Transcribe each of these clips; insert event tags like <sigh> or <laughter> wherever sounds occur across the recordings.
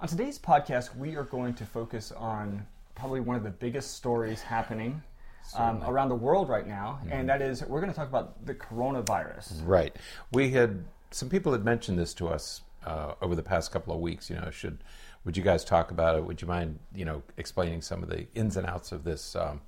On today's podcast, we are going to focus on probably one of the biggest stories happening um, around the world right now, Mm-hmm. and that is we're going to talk about the coronavirus. Right. We had some people had mentioned this to us uh, over the past couple of weeks. You know, should would you guys talk about it? Would you mind, you know, explaining some of the ins and outs of this um,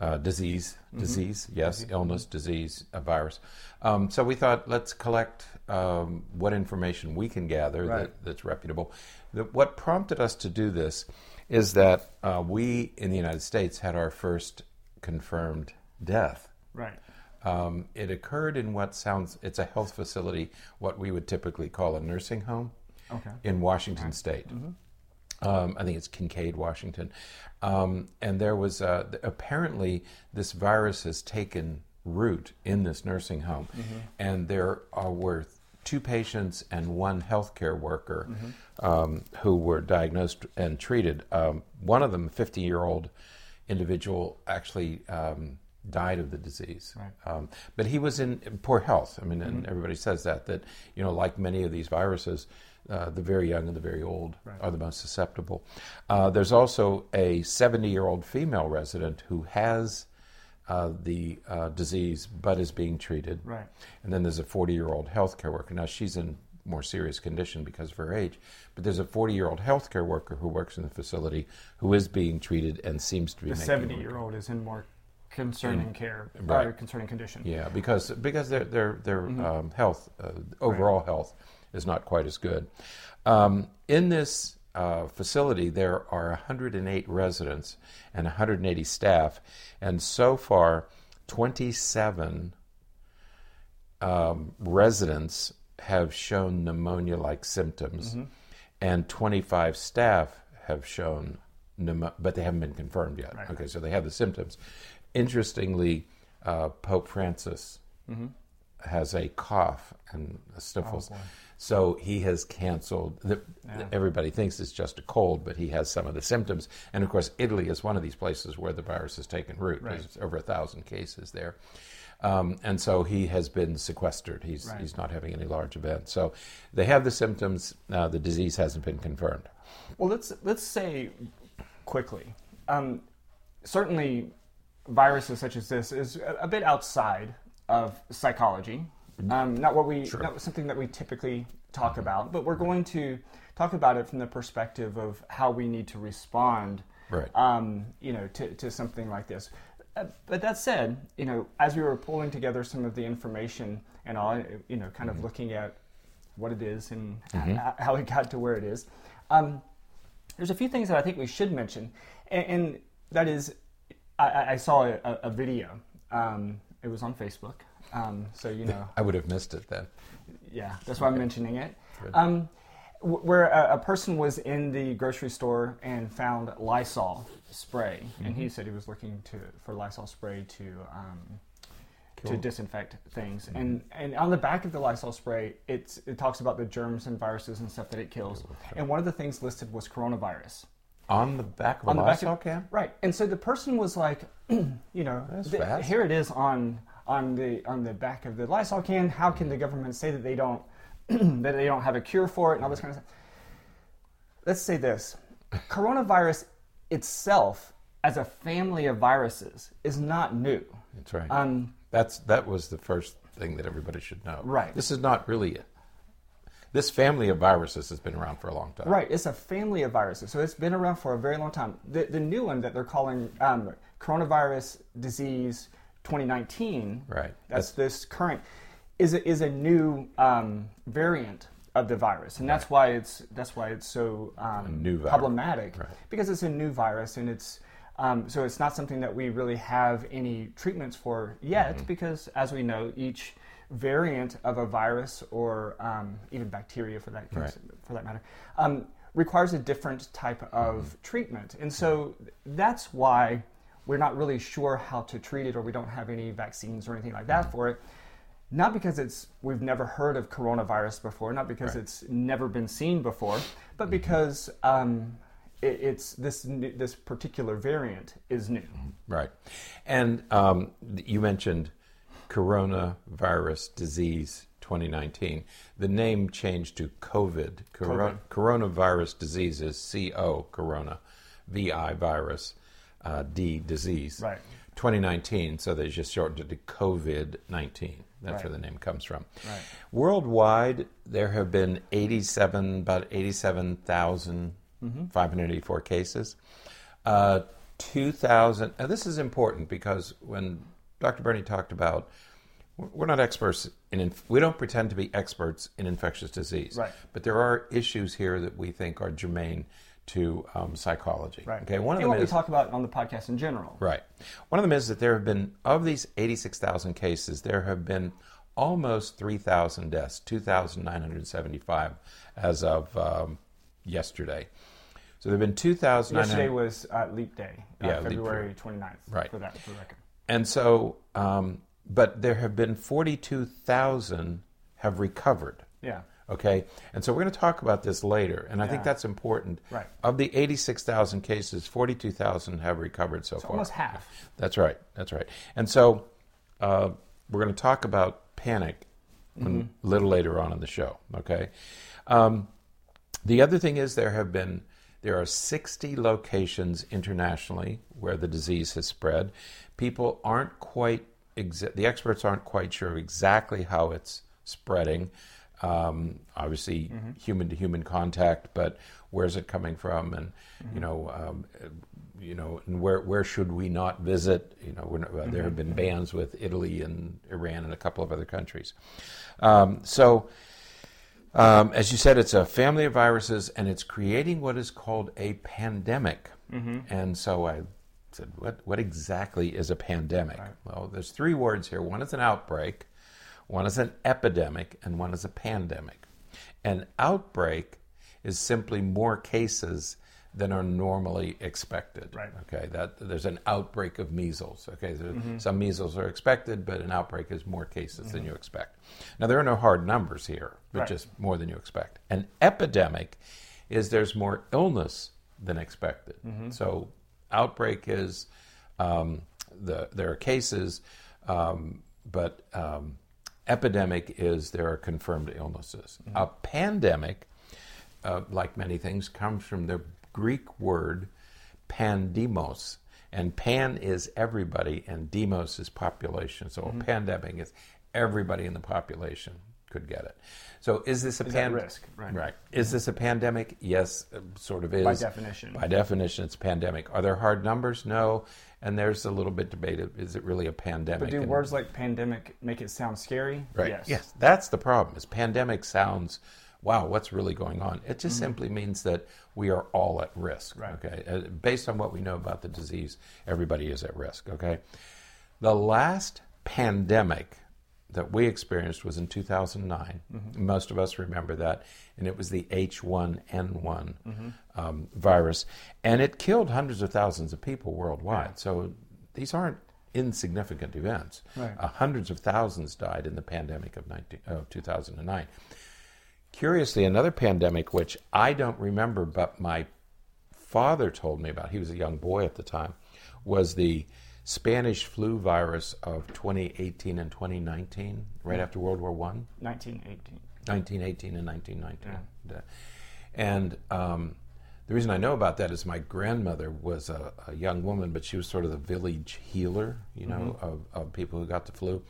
uh, disease? Disease, yes, illness, disease, a virus. Um, so we thought let's collect um, what information we can gather Right. that, that's reputable. The, what prompted us to do this is that uh, we in the United States had our first confirmed death. Right. Um, it occurred in what sounds, it's a health facility, what we would typically call a nursing home Okay. in Washington State. Um, I think it's Kincaid, Washington. Um, and there was, uh, apparently, this virus has taken root in this nursing home. And there are, were two patients and one healthcare worker um, who were diagnosed and treated. Um, one of them, a 50 year old individual, actually. Um, died of the disease Right. um, but he was in poor health. I mean, and everybody says that that you know, like many of these viruses, uh, the very young and the very old Right. are the most susceptible. Uh, there's also a 70-year-old female resident who has uh, the uh, disease but is being treated, Right. and then there's a 40-year-old healthcare worker. Now she's in more serious condition because of her age, but there's a 40-year-old healthcare worker who works in the facility who is being treated and seems to be The making seventy-year-old is in more concerning care, or concerning condition. Yeah, because because their their their um, health uh, overall health is not quite as good. Um, in this uh, facility, there are 108 residents and 180 staff, and so far, 27 um, residents have shown pneumonia-like symptoms, and 25 staff have shown pneumonia, but they haven't been confirmed yet. Right. Okay, so they have the symptoms. Interestingly, uh, Pope Francis has a cough and sniffles. Oh, so he has canceled. The, Yeah. Everybody thinks it's just a cold, but he has some of the symptoms. And of course, Italy is one of these places where the virus has taken root. Right. There's over a thousand cases there. Um, and so he has been sequestered. He's, Right. he's not having any large events. So they have the symptoms. Uh, the disease hasn't been confirmed. Well, let's let's say quickly. Um, certainly, viruses such as this is a, a bit outside of psychology. Um, not what we not something that we typically talk about, but we're going to talk about it from the perspective of how we need to respond. Right. Um, you know, to, to something like this. Uh, but that said, you know, as we were pulling together some of the information and all, you know, kind of looking at what it is and h- how it got to where it is. Um, there's a few things that I think we should mention, and, and that is, I- I, saw a, a- a video. Um, it was on Facebook, um, so you know, <laughs> I would have missed it then. yeah, that's why I'm mentioning it. Um, wh- where a, a person was in the grocery store and found Lysol spray, and Mm-hmm. he said he was looking to for Lysol spray to um, to disinfect things. And and on the back of the Lysol spray, it's it talks about the germs and viruses and stuff that it kills. And one of the things listed was coronavirus. On the back of a On the back Lysol of- can? Right. And so the person was like, <clears throat> you know, That's th- fast. here it is on on the on the back of the Lysol can. How can the government say that they don't <clears throat> that they don't have a cure for it and all this kind of stuff? Let's say this: coronavirus itself, as a family of viruses, is not new. That's right. Um, That's that was the first thing that everybody should know. Right. This is not really it. This family of viruses has been around for a long time. Right, it's a family of viruses, so it's been around for a very long time. The, the new one that they're calling um, coronavirus disease 2019, Right. That's this current is a, is a new um, variant of the virus, and that's why it's that's why it's so um, new problematic Right. because it's a new virus and it's. Um, so it's not something that we really have any treatments for yet, Mm-hmm. because as we know, each variant of a virus or um, even bacteria, for that Right. for that matter, um, requires a different type of Mm-hmm. treatment. And so that's why we're not really sure how to treat it or we don't have any vaccines or anything like Mm-hmm. that for it. Not because it's we've never heard of coronavirus before, not because Right. it's never been seen before, but because um, it, it's this new- this particular variant is new. Right. And um, you mentioned coronavirus disease 2019. The name changed to COVID, Coro- coronavirus diseases, CO, corona, VI virus, uh, D disease. Right. 2019, so they just shortened it to COVID 19. That's Right. where the name comes from. Right. Worldwide, there have been 87, about 87,584 cases. Uh, 2,000, this is important because when Dr. Berney talked about, we're not experts in, inf- we don't pretend to be experts in infectious disease. Right. But there are issues here that we think are germane to um, psychology. Right. Okay, one of and them what is. we talk about on the podcast in general. Right. One of them is that there have been, of these 86,000 cases, there have been almost 3,000 deaths, 2,975 as of um, yesterday. So there have been 2,900. Yesterday was uh, Leap Day, uh, Yeah, Leap February 29th. Right. For that, for the record. And so, um, but there have been 42,000 have recovered. Yeah. Okay, and so we're going to talk about this later, and I think that's important. Right. Of the 86,000 cases, 42,000 have recovered so far. Almost half. That's right. That's right. And so uh, we're going to talk about panic when, a little later on in the show. Okay. Um, the other thing is there have been there are 60 locations internationally where the disease has spread. People aren't quite exa- the experts aren't quite sure exactly how it's spreading. Um, obviously, human to human contact, but where's it coming from? And you know, um, you know, and where where should we not visit? You know, we're not, uh, there have been bans with Italy and Iran and a couple of other countries. Um, so. Um, as you said, it's a family of viruses, and it's creating what is called a pandemic. And so I said, "What? What exactly is a pandemic?" Well, there's three words here. One is an outbreak, one is an epidemic, and one is a pandemic. An outbreak is simply more cases than are normally expected. Right. Okay. That there's an outbreak of measles. Okay. there- Some measles are expected, but an outbreak is more cases than you expect. Now there are no hard numbers here, but Right. just more than you expect. An epidemic is there's more illness than expected. So outbreak is um, the there are cases, um, but um, epidemic is there are confirmed illnesses. A pandemic, uh, like many things, comes from the Greek word pandemos. And pan is everybody, and demos is population. So a pandemic is everybody in the population could get it. So is this a Is at pan- risk, right. Is this a pandemic? Yes, uh, sort of is. By definition. By definition, it's a pandemic. Are there hard numbers? No. And there's a little bit debate. of, Is it really a pandemic? But do And- words like pandemic make it sound scary? Right. Yes. That's the problem. Is pandemic sounds, wow, what's really going on? It just Mm-hmm. simply means that we are all at risk. Right. Okay. Uh, based on what we know about the disease, everybody is at risk. Okay. The last pandemic that we experienced was in 2009. Mm-hmm. Most of us remember that, and it was the H1N1 Mm-hmm. um, virus, and it killed hundreds of thousands of people worldwide. So these aren't insignificant events. Right. Uh, hundreds of thousands died in the pandemic of 19, of 2009. Curiously, another pandemic which I don't remember, but my father told me about, he was a young boy at the time, was the Spanish flu virus of 2018 and 2019, right after World War One. 1918. 1918 and 1919. Uh, And um, the reason I know about that is my grandmother was a, a young woman, but she was sort of the village healer, you know, of, of people who got the flu.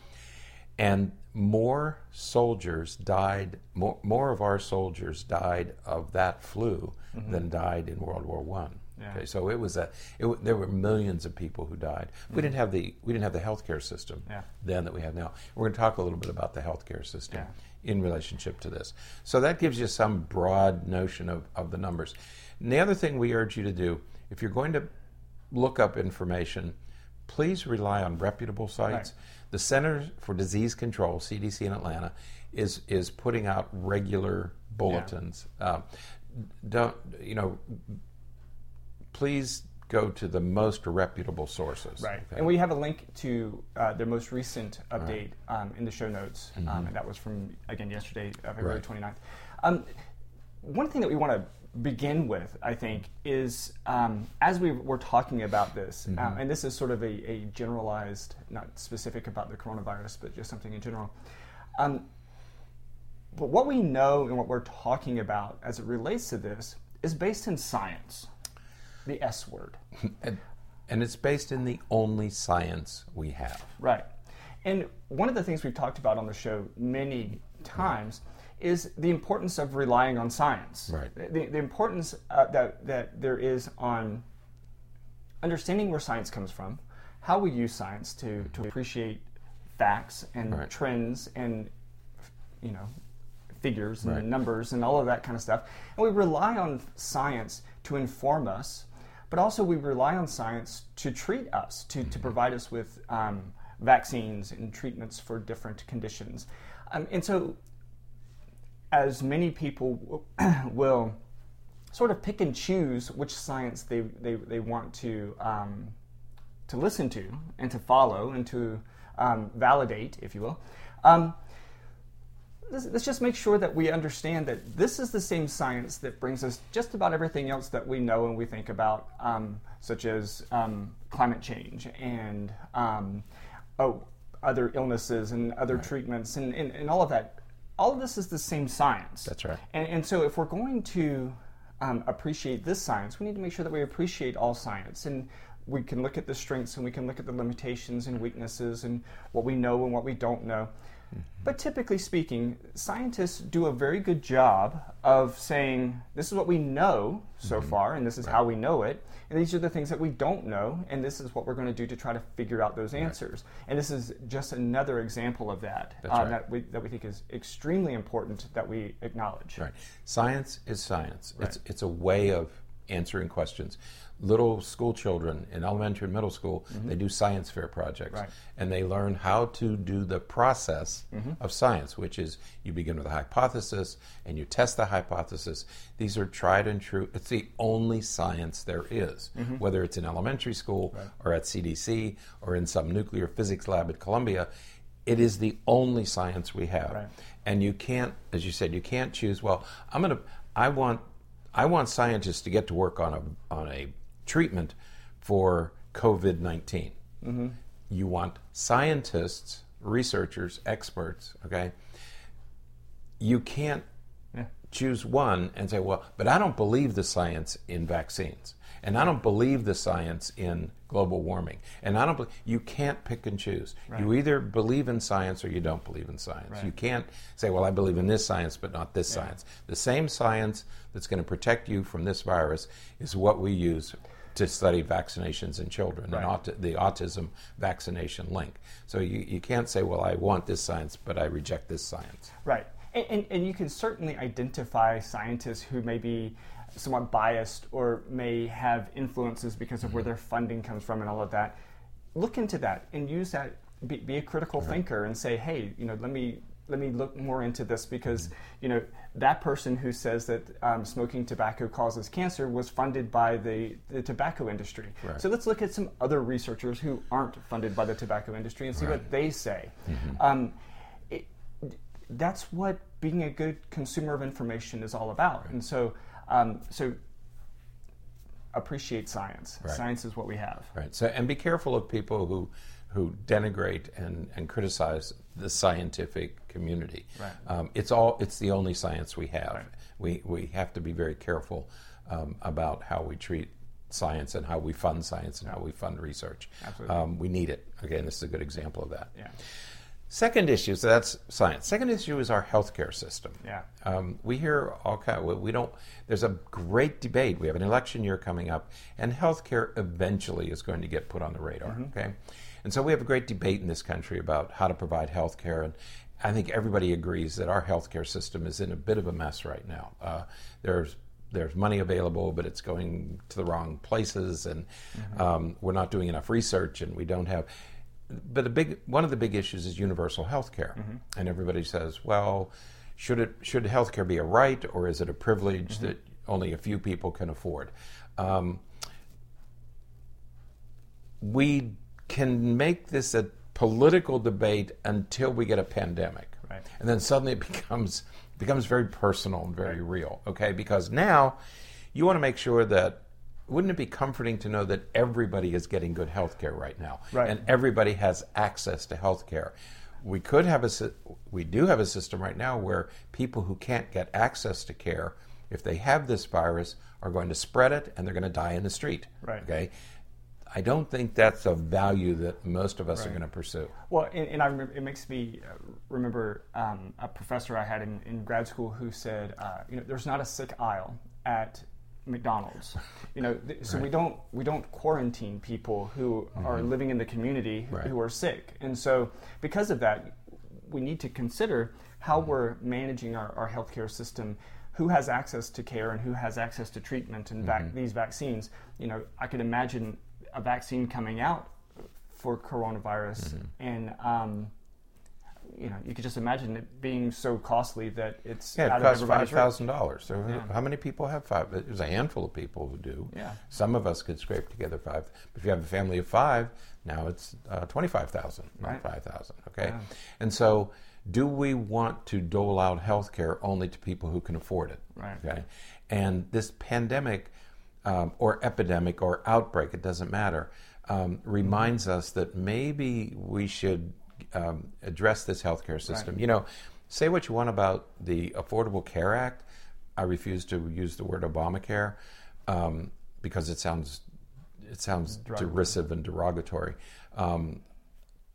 And more soldiers died, more, more of our soldiers died of that flu mm-hmm. than died in World War One. Yeah. Okay, so it was a, it, w- there were millions of people who died. We mm-hmm. didn't have the, we didn't have the healthcare system Yeah. then that we have now. We're going to talk a little bit about the healthcare system Yeah. in relationship to this. So that gives you some broad notion of, of the numbers. And the other thing we urge you to do, if you're going to look up information, please rely on reputable sites. Right. The Center for Disease Control, CDC in Atlanta, is is putting out regular bulletins. Um, don't you know? Please go to the most reputable sources. Right. okay? And we have a link to uh, their most recent update um, in the show notes. Um, and that was from, again, yesterday, uh, February Mm-hmm. Right. 29th. Um, one thing that we want to begin with, I think, is um, as we were talking about this, Mm-hmm. um, and this is sort of a, a generalized, not specific about the coronavirus, but just something in general. Um, but what we know and what we're talking about as it relates to this is based in science, the S word. <laughs> And, and it's based in the only science we have. Right. And one of the things we've talked about on the show many times is the importance of relying on science. Right. The, the importance uh, that, that there is on understanding where science comes from, how we use science to, to appreciate facts and Right. trends and, you know, figures and Right. numbers and all of that kind of stuff. And we rely on science to inform us, but also we rely on science to treat us, to, to provide us with um, vaccines and treatments for different conditions. Um, and so, as many people <clears throat> will sort of pick and choose which science they, they, they want to, um, to listen to and to follow and to um, validate, if you will. Um, let's, let's just make sure that we understand that this is the same science that brings us just about everything else that we know and we think about, um, such as um, climate change and um, oh, other illnesses and other treatments and, and, and all of that. All of this is the same science. That's right. And, and so, if we're going to um, appreciate this science, we need to make sure that we appreciate all science. And we can look at the strengths and we can look at the limitations and weaknesses and what we know and what we don't know. But typically speaking, scientists do a very good job of saying, this is what we know so far, and this is how we know it, and these are the things that we don't know, and this is what we're going to do to try to figure out those answers. And this is just another example of that uh, right. that, we, that we think is extremely important that we acknowledge. Right. Science is science. It's it's a way of answering questions. Little school children in elementary and middle school, they do science fair projects, Right. and they learn how to do the process mm-hmm. of science, which is you begin with a hypothesis and you test the hypothesis. These are tried and true. It's the only science there is, mm-hmm. whether it's in elementary school or at CDC or in some nuclear physics lab at Columbia. It is the only science we have Right. and you can't as you said you can't choose well i'm going to i want i want scientists to get to work on a on a treatment for covid-19 mm-hmm. you want scientists researchers experts okay? You can't Yeah. choose one and say well but i don't believe the science in vaccines and i don't believe the science in global warming. And i don't believe, you can't pick and choose. You either believe in science or you don't believe in science. Right. you can't say well i believe in this science but not this science. The same science that's going to protect you from this virus is what we use to study vaccinations in children and aut- the autism vaccination link. So you, you can't say well i want this science but i reject this science. Right. And, and, and you can certainly identify scientists who may be somewhat biased or may have influences because of where their funding comes from and all of that. Look into that and use that. Be, be a critical thinker and say, hey, you know, let me let me look more into this because you know that person who says that um, smoking tobacco causes cancer was funded by the, the tobacco industry. Right. So let's look at some other researchers who aren't funded by the tobacco industry and see what they say. Um, it, that's what being a good consumer of information is all about. And so, um, so appreciate science. Right. Science is what we have. Right. So, and be careful of people who who denigrate and, and criticize the scientific community. Right. Um, it's all. It's the only science we have. Right. We we have to be very careful um, about how we treat science and how we fund science and how we fund research. Absolutely. Um, we need it. Again, this is a good example of that. Yeah. Second issue, so that's science. Second issue is our healthcare system. Yeah. Um, we hear all kind. We, we don't. There's a great debate. We have an election year coming up, and healthcare eventually is going to get put on the radar. Okay, and so we have a great debate in this country about how to provide healthcare, and I think everybody agrees that our healthcare system is in a bit of a mess right now. Uh, there's there's money available, but it's going to the wrong places, and um, we're not doing enough research, and we don't have. But the big one of the big issues is universal health care, and everybody says, well, should it should health care be a right or is it a privilege that only a few people can afford? Um, we can make this a political debate until we get a pandemic, Right. and then suddenly it <laughs> becomes becomes very personal and very real. Okay, because now you want to make sure that. Wouldn't it be comforting to know that everybody is getting good health care right now? Right. And everybody has access to health care. we could have a we do have a system right now where people who can't get access to care, if they have this virus, are going to spread it and they're going to die in the street. Right. Okay. I don't think that's a value that most of us are going to pursue. Well, and, and I remember, it makes me uh, remember um, a professor I had in, in grad school who said, uh, you know, there's not a sick aisle at McDonald's. You know, th- so we don't we don't quarantine people who are living in the community Mm-hmm. Right. who are sick, and so because of that, we need to consider how we're managing our, our healthcare system. Who has access to care and who has access to treatment and vac- these vaccines? You know, I could imagine a vaccine coming out for coronavirus, and um, you know, you could just imagine it being so costly that it's Yeah, out it of costs five thousand dollars. So Yeah. how many people have five? There's a handful of people who do. Yeah. Some of us could scrape together five. But if you have a family of five, now it's uh, twenty-five thousand, not Right. five thousand. Okay. Yeah. And so, do we want to dole out health care only to people who can afford it? Right. Okay. And this pandemic, um, or epidemic, or outbreak, it doesn't matter, um, reminds us that maybe we should um, address this healthcare system. You know, say what you want about the Affordable Care Act. I refuse to use the word Obamacare um, because it sounds it sounds derisive and derogatory. Um,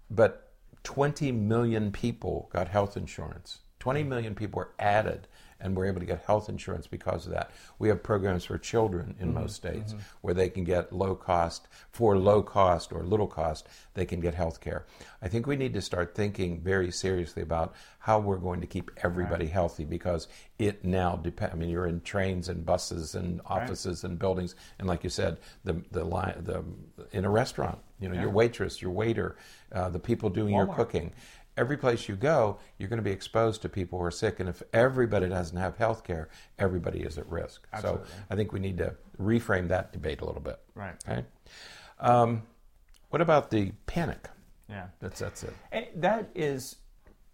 but 20 million people got health insurance. 20 million people were added and we're able to get health insurance because of that. We have programs for children in most states where they can get low cost, for low cost or little cost, they can get health care. I think we need to start thinking very seriously about how we're going to keep everybody healthy because it now depends. I mean, you're in trains and buses and offices and buildings, and like you said, the the line the in a restaurant, you know, your waitress, your waiter, uh, the people doing your cooking. Every place you go, you're going to be exposed to people who are sick, and if everybody doesn't have health care, everybody is at risk. Absolutely. So I think we need to reframe that debate a little bit. Right. Okay. Um, what about the panic? Yeah. That's that's it. And that is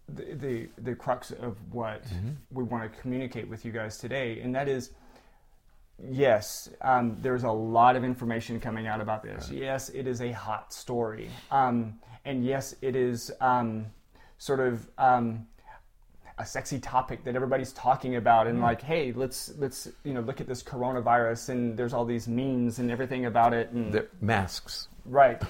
the, the the crux of what Mm-hmm. we want to communicate with you guys today, and that is. Yes, um, there's a lot of information coming out about this. Yes, it is a hot story, um, and yes, it is um, sort of um, a sexy topic that everybody's talking about, and like, hey, let's let's you know look at this coronavirus, and there's all these memes and everything about it, and The masks. right,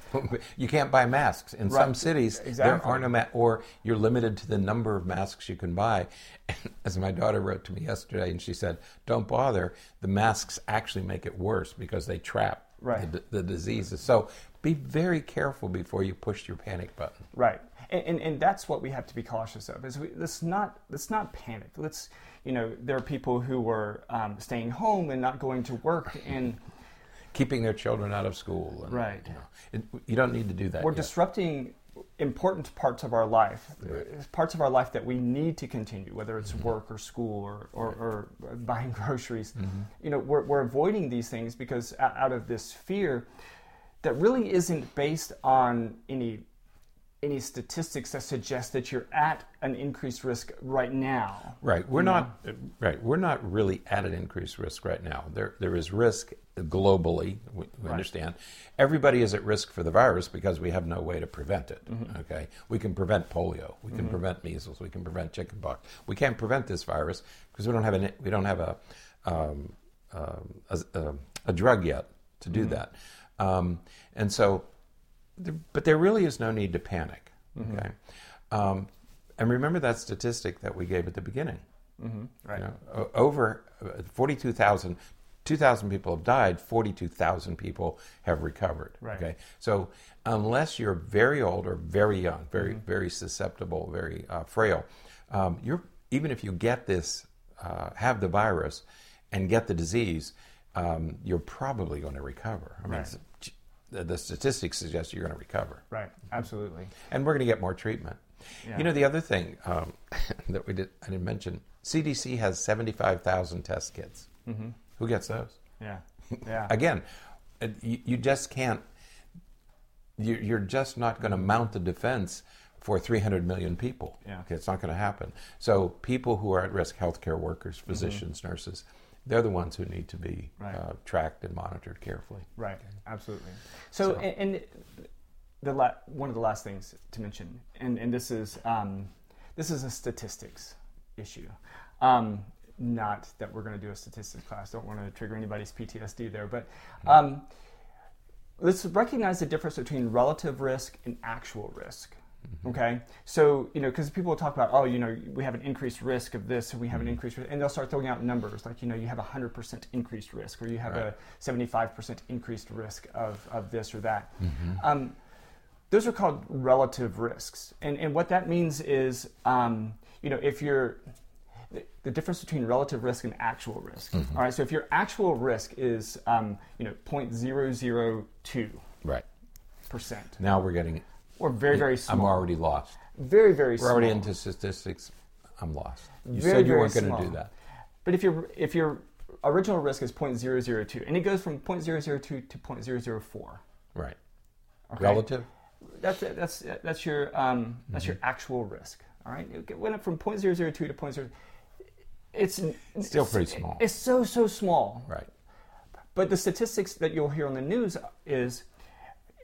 <laughs> you can't buy masks in some Right. cities. There are no ma- or you're limited to the number of masks you can buy. <laughs> As my daughter wrote to me yesterday, and she said, "Don't bother. The masks actually make it worse because they trap Right. the, the diseases. So be very careful before you push your panic button." Right, and, and and that's what we have to be cautious of. Is we, let's not let's not panic. Let's you know there are people who were um, staying home and not going to work, and Keeping their children out of school. And, Right. You, know, it, you don't need to do that. we're yet. disrupting important parts of our life, parts of our life that we need to continue, whether it's Mm-hmm. work or school or or, or buying <laughs> groceries. You know, we're we're avoiding these things because out of this fear that really isn't based on any any statistics that suggest that you're at an increased risk right now. Right. We're not right. We're not really at an increased risk right now. There there is risk globally. We, we understand. Everybody is at risk for the virus because we have no way to prevent it. Okay. We can prevent polio. We can prevent measles. We can prevent chickenpox. We can't prevent this virus because we don't have an we don't have a um, um, a, a, a drug yet to do that. Um, and so there- but there really is no need to panic. Okay, um, and remember that statistic that we gave at the beginning. Right. You know, over uh, 42,000, 2,000 people have died, 42,000 people have recovered. Right. Okay, so unless you're very old or very young, very very susceptible, very uh, frail, um, you're even if you get this, uh, have the virus, and get the disease, um, you're probably going to recover. I mean, Right. The, statistics suggest you're going to recover Right. Absolutely. and we're going to get more treatment. Yeah. You know, the other thing um, <laughs> that we did I didn't mention, CDC has seventy five thousand test kits. Mm-hmm. Who gets those? Yeah. Yeah. <laughs> Again, uh, you, you just can't. You, you're just not going to mount the defense for 300 million people. Yeah. Okay, it's not going to happen. So people who are at risk, healthcare workers, physicians, nurses, they're the ones who need to be Right. uh, tracked and monitored carefully. Right, absolutely. So, So- And, and the la- one of the last things to mention, and, and this is um, this is a statistics issue. Um, not that we're going to do a statistics class. Don't want to trigger anybody's PTSD there, but um, let's recognize the difference between relative risk and actual risk. Okay, so you know, because people talk about, oh, you know, we have an increased risk of this, and we have an increased risk, and they'll start throwing out numbers like, you know, you have a hundred percent increased risk, or you have Right. a seventy-five percent increased risk of of this or that. Um, those are called relative risks, and and what that means is, um, you know, if you're the- the difference between relative risk and actual risk. All right, so if your actual risk is, um, you know, 0.002 Right. percent, Now we're getting. Or very very small, I'm already lost. very very We're small. already into statistics. I'm lost. You Very, said you weren't going to do that. But if your if your original risk is 0.002, and it goes from 0.002 to 0.004, Right. okay? Relative. That's that's that's your um, that's Mm-hmm. your actual risk. All right, it went up from 0.002 to 0.0. It's Still it's- pretty small. It's so so small. Right. But the statistics that you'll hear on the news is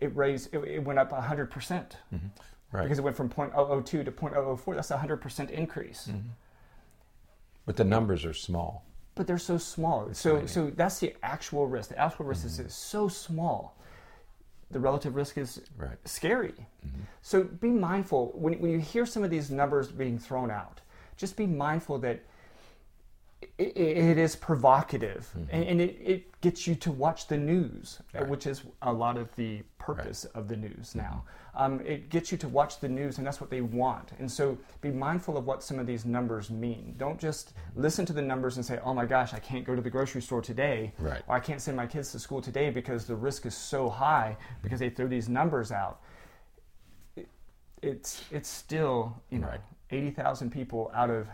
it raised it, it went up 100 percent mm-hmm. Right. because it went from 0.002 to 0.004. That's a 100 percent increase. Mm-hmm. but the numbers are small. But they're so small. So tiny. so that's the actual risk. The actual risk is, mm-hmm. is so small. The relative risk is Right. scary. Mm-hmm. So be mindful when, when you hear some of these numbers being thrown out. Just be mindful that it, it is provocative and, mm-hmm. and it, it gets you to watch the news, Right. which is a lot of the purpose of the news mm-hmm. now. Um, it gets you to watch the news, and that's what they want. And so be mindful of what some of these numbers mean. Don't just mm-hmm. listen to the numbers and say, oh my gosh, I can't go to the grocery store today, Right. or I can't send my kids to school today because the risk is so high because they throw these numbers out. It, it's, it's still, you know, Right. 80,000 people out of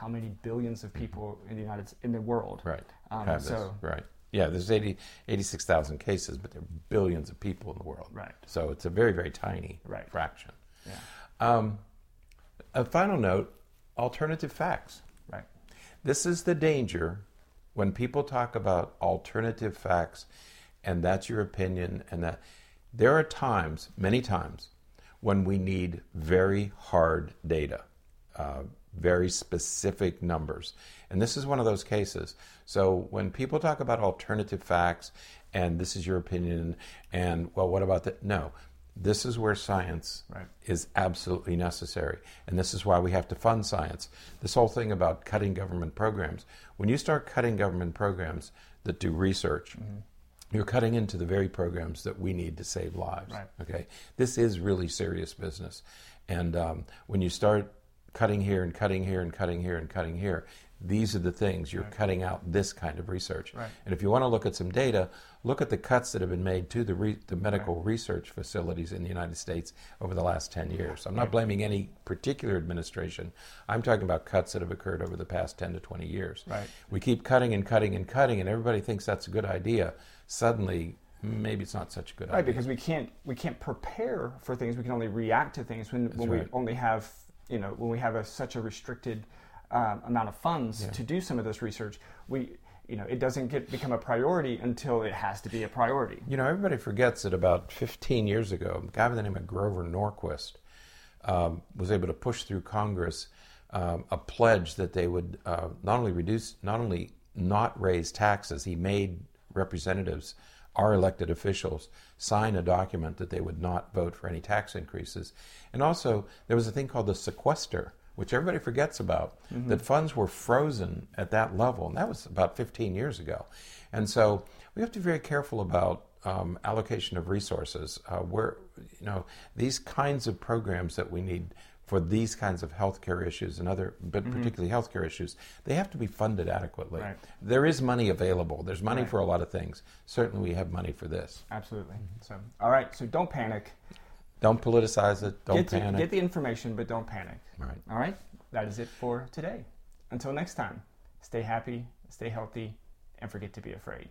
how many billions of people in the United in the world. Right. Um, Have so this. Right. Yeah, there's 80, 86,000 cases, but there are billions of people in the world. Right. So it's a very, very tiny Right. fraction. yeah, Um, a final note alternative facts. right, This is the danger when people talk about alternative facts and that's your opinion and that there are times, many times, when we need very hard data, uh, very specific numbers. And this is one of those cases. So when people talk about alternative facts and this is your opinion and well, what about that? No. This is where science Right. is absolutely necessary. And this is why we have to fund science. This whole thing about cutting government programs, when you start cutting government programs that do research, you're cutting into the very programs that we need to save lives. Right. Okay, this is really serious business, and um, when you start cutting here and cutting here and cutting here and cutting here, these are the things you're cutting out this kind of research. Right. And if you want to look at some data, look at the cuts that have been made to the, re- the medical research facilities in the United States over the last 10 years. I'm not blaming any particular administration. I'm talking about cuts that have occurred over the past 10 to 20 years. Right. We keep cutting and cutting and cutting, and everybody thinks that's a good idea. Suddenly, maybe it's not such a good idea. right. Because we can't we can't prepare for things. We can only react to things when, when right. we only have you know when we have a, such a restricted um, amount of funds Yeah. to do some of this research. We you know it doesn't get become a priority until it has to be a priority. You know, everybody forgets that about 15 years ago, a guy by the name of Grover Norquist um, was able to push through Congress um, a pledge that they would uh, not only reduce, not only not raise taxes, he made representatives, our elected officials, sign a document that they would not vote for any tax increases. And also, there was a thing called the sequester, which everybody forgets about, that funds were frozen at that level, and that was about 15 years ago. And so we have to be very careful about um, allocation of resources. Uh, where you know these kinds of programs that we need for these kinds of healthcare issues and other, but mm-hmm. particularly healthcare issues, they have to be funded adequately. Right. There is money available. There's money Right. for a lot of things. Certainly, we have money for this. Absolutely. So all right. So don't panic. Don't politicize it. Don't get, to- panic. get the information, but don't panic. right. All right. That is it for today. Until next time, stay happy, stay healthy, and forget to be afraid.